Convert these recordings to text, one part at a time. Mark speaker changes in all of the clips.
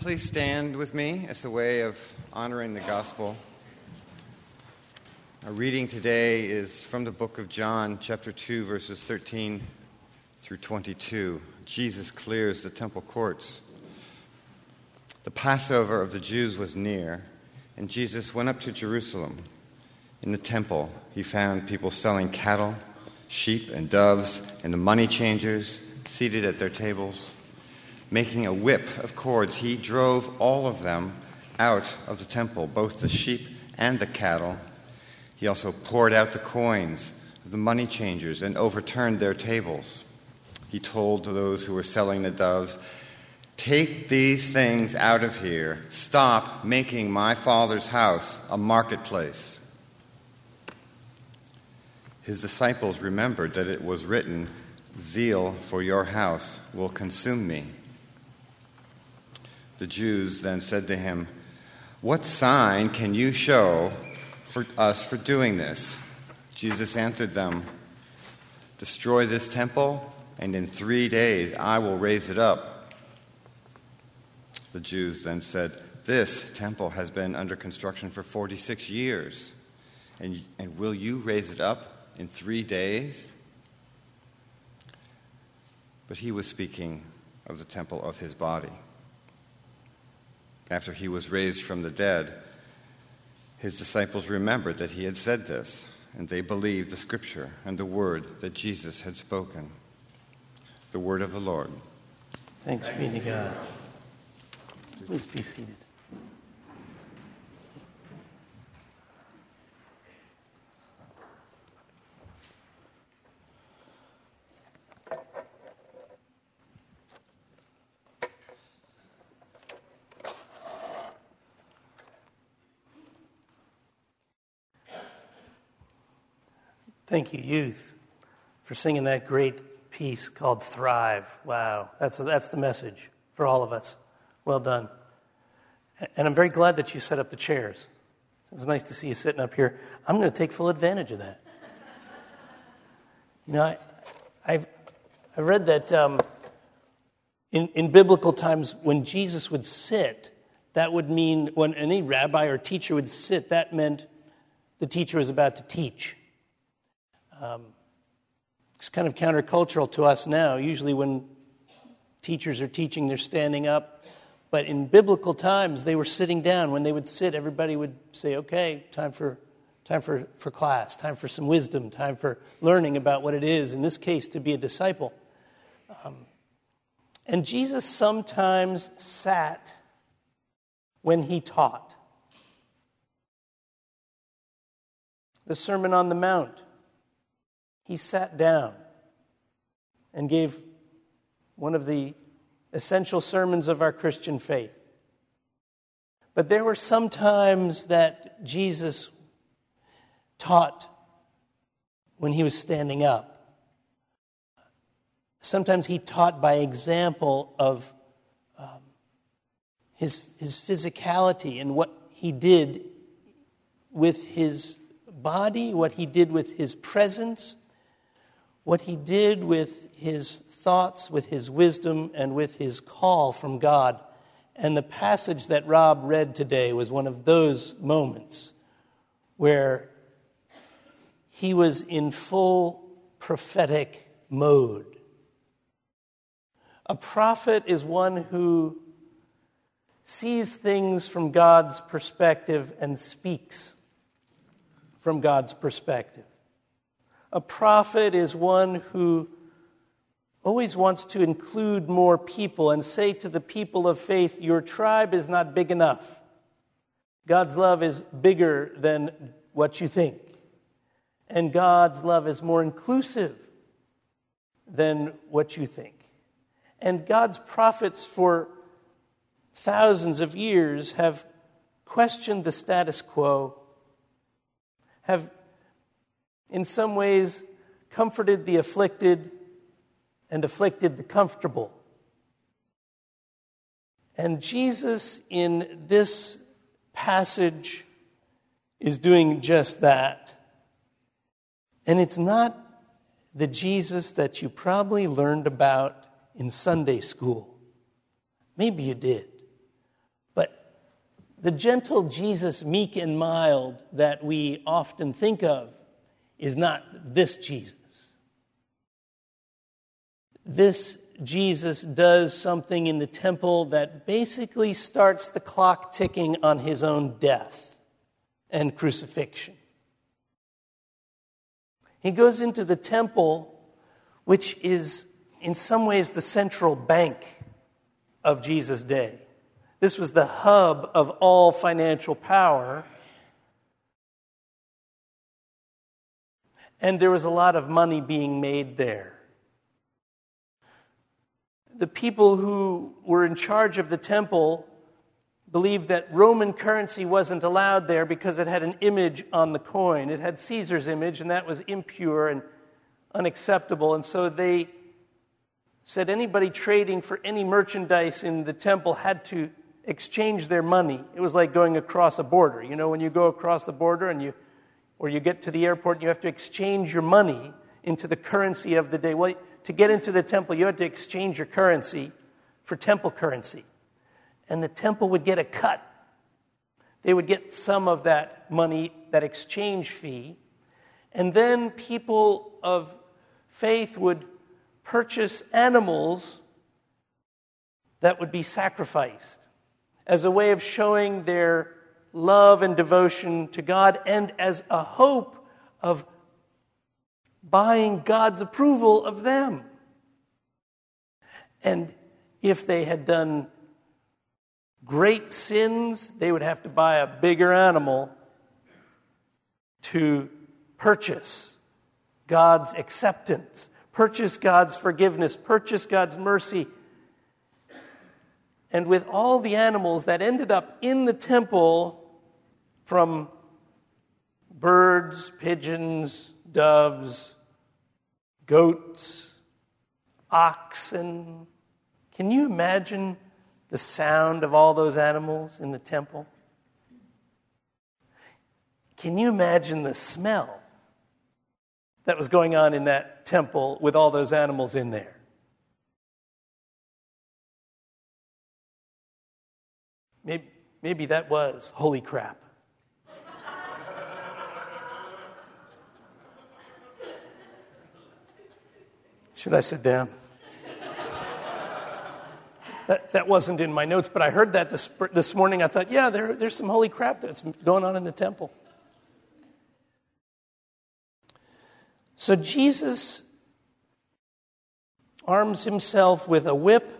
Speaker 1: Please stand with me as a way of honoring the gospel. Our reading today is from the book of John, chapter 2, verses 13 through 22. Jesus clears the temple courts. The Passover of the Jews was near, and Jesus went up to Jerusalem. In the temple, he found people selling cattle, sheep, and doves, and the money changers seated at their tables. Making a whip of cords, he drove all of them out of the temple, both the sheep and the cattle. He also poured out the coins of the money changers and overturned their tables. He told those who were selling the doves, Take these things out of here. Stop making my father's house a marketplace. His disciples remembered that it was written, Zeal for your house will consume me. The Jews then said to him, What sign can you show for us for doing this? Jesus answered them, Destroy this temple, and in three days I will raise it up. The Jews then said, This temple has been under construction for 46 years, and, and will you raise it up in three days? But he was speaking of the temple of his body. After he was raised from the dead, his disciples remembered that he had said this, and they believed the scripture and the word that Jesus had spoken. The word of the Lord.
Speaker 2: Thanks be to God. Please be seated. Thank you, youth, for singing that great piece called Thrive. Wow, that's, that's the message for all of us. Well done. And I'm very glad that you set up the chairs. It was nice to see you sitting up here. I'm going to take full advantage of that. You know, I, I've, I read that um, in, in biblical times, when Jesus would sit, that would mean when any rabbi or teacher would sit, that meant the teacher was about to teach. Um, it's kind of countercultural to us now. Usually, when teachers are teaching, they're standing up. But in biblical times, they were sitting down. When they would sit, everybody would say, okay, time for, time for, for class, time for some wisdom, time for learning about what it is, in this case, to be a disciple. Um, and Jesus sometimes sat when he taught. The Sermon on the Mount he sat down and gave one of the essential sermons of our Christian faith. But there were some times that Jesus taught when he was standing up. Sometimes he taught by example of um, his, his physicality and what he did with his body, what he did with his presence, what he did with his thoughts, with his wisdom, and with his call from God. And the passage that Rob read today was one of those moments where he was in full prophetic mode. A prophet is one who sees things from God's perspective and speaks from God's perspective. A prophet is one who always wants to include more people and say to the people of faith, Your tribe is not big enough. God's love is bigger than what you think. And God's love is more inclusive than what you think. And God's prophets for thousands of years have questioned the status quo, have in some ways, comforted the afflicted and afflicted the comfortable. And Jesus, in this passage, is doing just that. And it's not the Jesus that you probably learned about in Sunday school. Maybe you did. But the gentle Jesus, meek and mild, that we often think of, is not this Jesus. This Jesus does something in the temple that basically starts the clock ticking on his own death and crucifixion. He goes into the temple, which is in some ways the central bank of Jesus' day. This was the hub of all financial power. And there was a lot of money being made there. The people who were in charge of the temple believed that Roman currency wasn't allowed there because it had an image on the coin. It had Caesar's image, and that was impure and unacceptable. And so they said anybody trading for any merchandise in the temple had to exchange their money. It was like going across a border. You know, when you go across the border and you, or you get to the airport and you have to exchange your money into the currency of the day. Well, to get into the temple, you had to exchange your currency for temple currency and the temple would get a cut. They would get some of that money, that exchange fee, and then people of faith would purchase animals that would be sacrificed as a way of showing their love and devotion to God and as a hope of buying God's approval of them. And if they had done great sins, they would have to buy a bigger animal to purchase God's acceptance, purchase God's forgiveness, purchase God's mercy. And with all the animals that ended up in the temple from birds, pigeons, doves, goats, oxen, can you imagine? the sound of all those animals in the temple? Can you imagine the smell that was going on in that temple with all those animals in there? Maybe, maybe that was holy crap. Should I sit down? That, that wasn't in my notes, but I heard that this, this morning. I thought, yeah, there, there's some holy crap that's going on in the temple. So Jesus arms himself with a whip,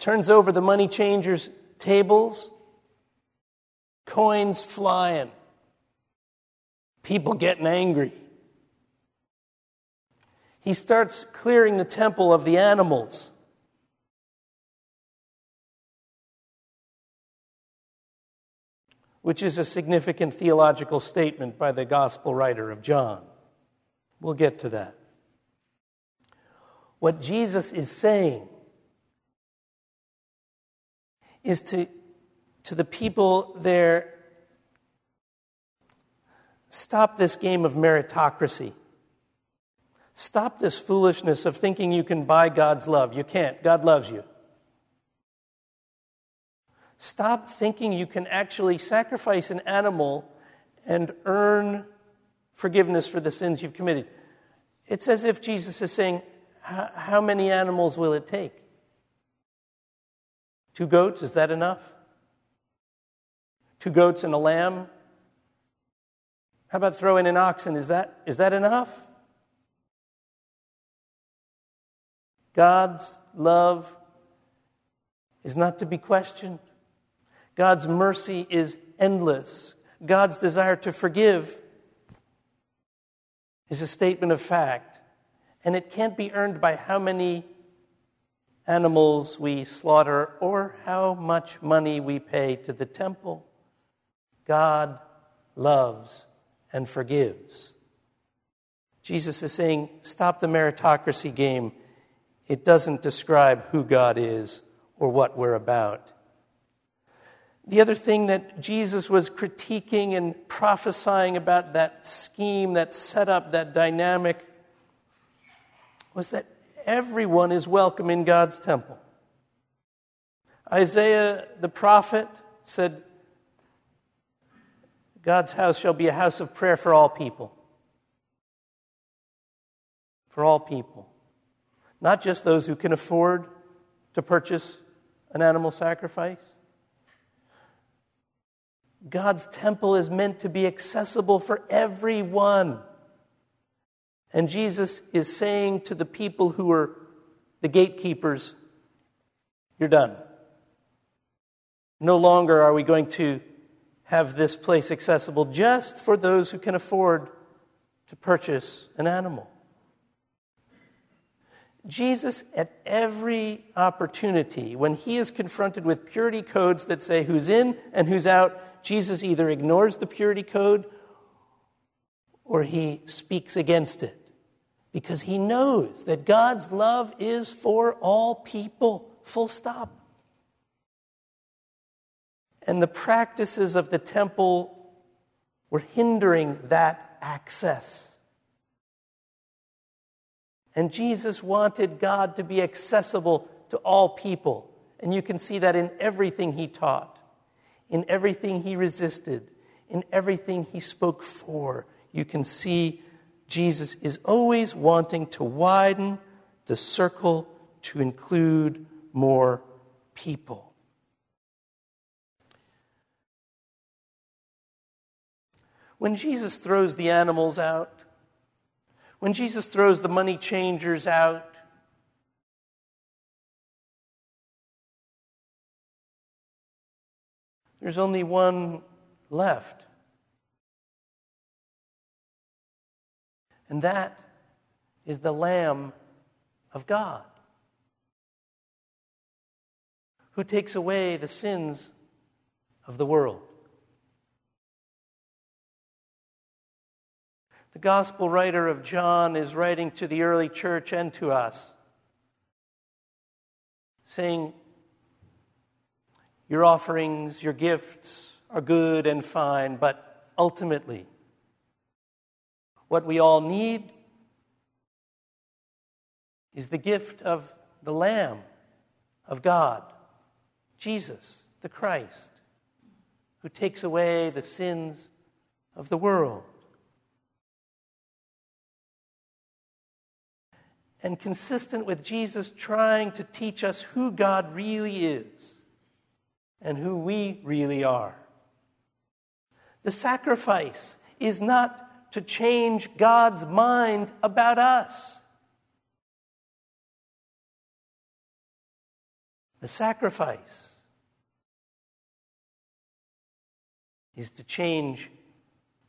Speaker 2: turns over the money changers' tables, coins flying, people getting angry. He starts clearing the temple of the animals. which is a significant theological statement by the gospel writer of John. We'll get to that. What Jesus is saying is to, to the people there stop this game of meritocracy. Stop this foolishness of thinking you can buy God's love. You can't. God loves you. Stop thinking you can actually sacrifice an animal and earn forgiveness for the sins you've committed. It's as if Jesus is saying, How many animals will it take? Two goats, is that enough? Two goats and a lamb? How about throwing an oxen? Is that, is that enough? God's love is not to be questioned. God's mercy is endless. God's desire to forgive is a statement of fact, and it can't be earned by how many animals we slaughter or how much money we pay to the temple. God loves and forgives. Jesus is saying, stop the meritocracy game. It doesn't describe who God is or what we're about. The other thing that Jesus was critiquing and prophesying about that scheme, that setup, that dynamic, was that everyone is welcome in God's temple. Isaiah the prophet said, God's house shall be a house of prayer for all people. For all people. Not just those who can afford to purchase an animal sacrifice. God's temple is meant to be accessible for everyone. And Jesus is saying to the people who are the gatekeepers, You're done. No longer are we going to have this place accessible just for those who can afford to purchase an animal. Jesus, at every opportunity, when he is confronted with purity codes that say who's in and who's out, Jesus either ignores the purity code or he speaks against it because he knows that God's love is for all people, full stop. And the practices of the temple were hindering that access. And Jesus wanted God to be accessible to all people. And you can see that in everything he taught, in everything he resisted, in everything he spoke for. You can see Jesus is always wanting to widen the circle to include more people. When Jesus throws the animals out, when Jesus throws the money changers out, there's only one left. And that is the Lamb of God who takes away the sins of the world. The gospel writer of John is writing to the early church and to us, saying, Your offerings, your gifts are good and fine, but ultimately, what we all need is the gift of the Lamb of God, Jesus, the Christ, who takes away the sins of the world. And consistent with Jesus trying to teach us who God really is and who we really are. The sacrifice is not to change God's mind about us. The sacrifice is to change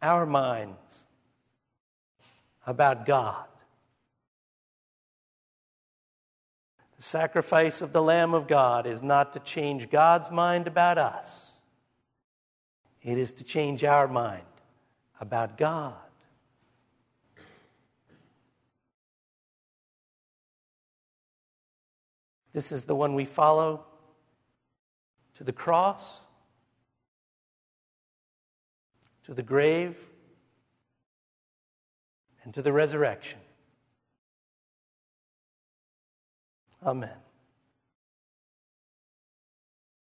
Speaker 2: our minds about God. The sacrifice of the Lamb of God is not to change God's mind about us, it is to change our mind about God. This is the one we follow to the cross, to the grave, and to the resurrection. Amen.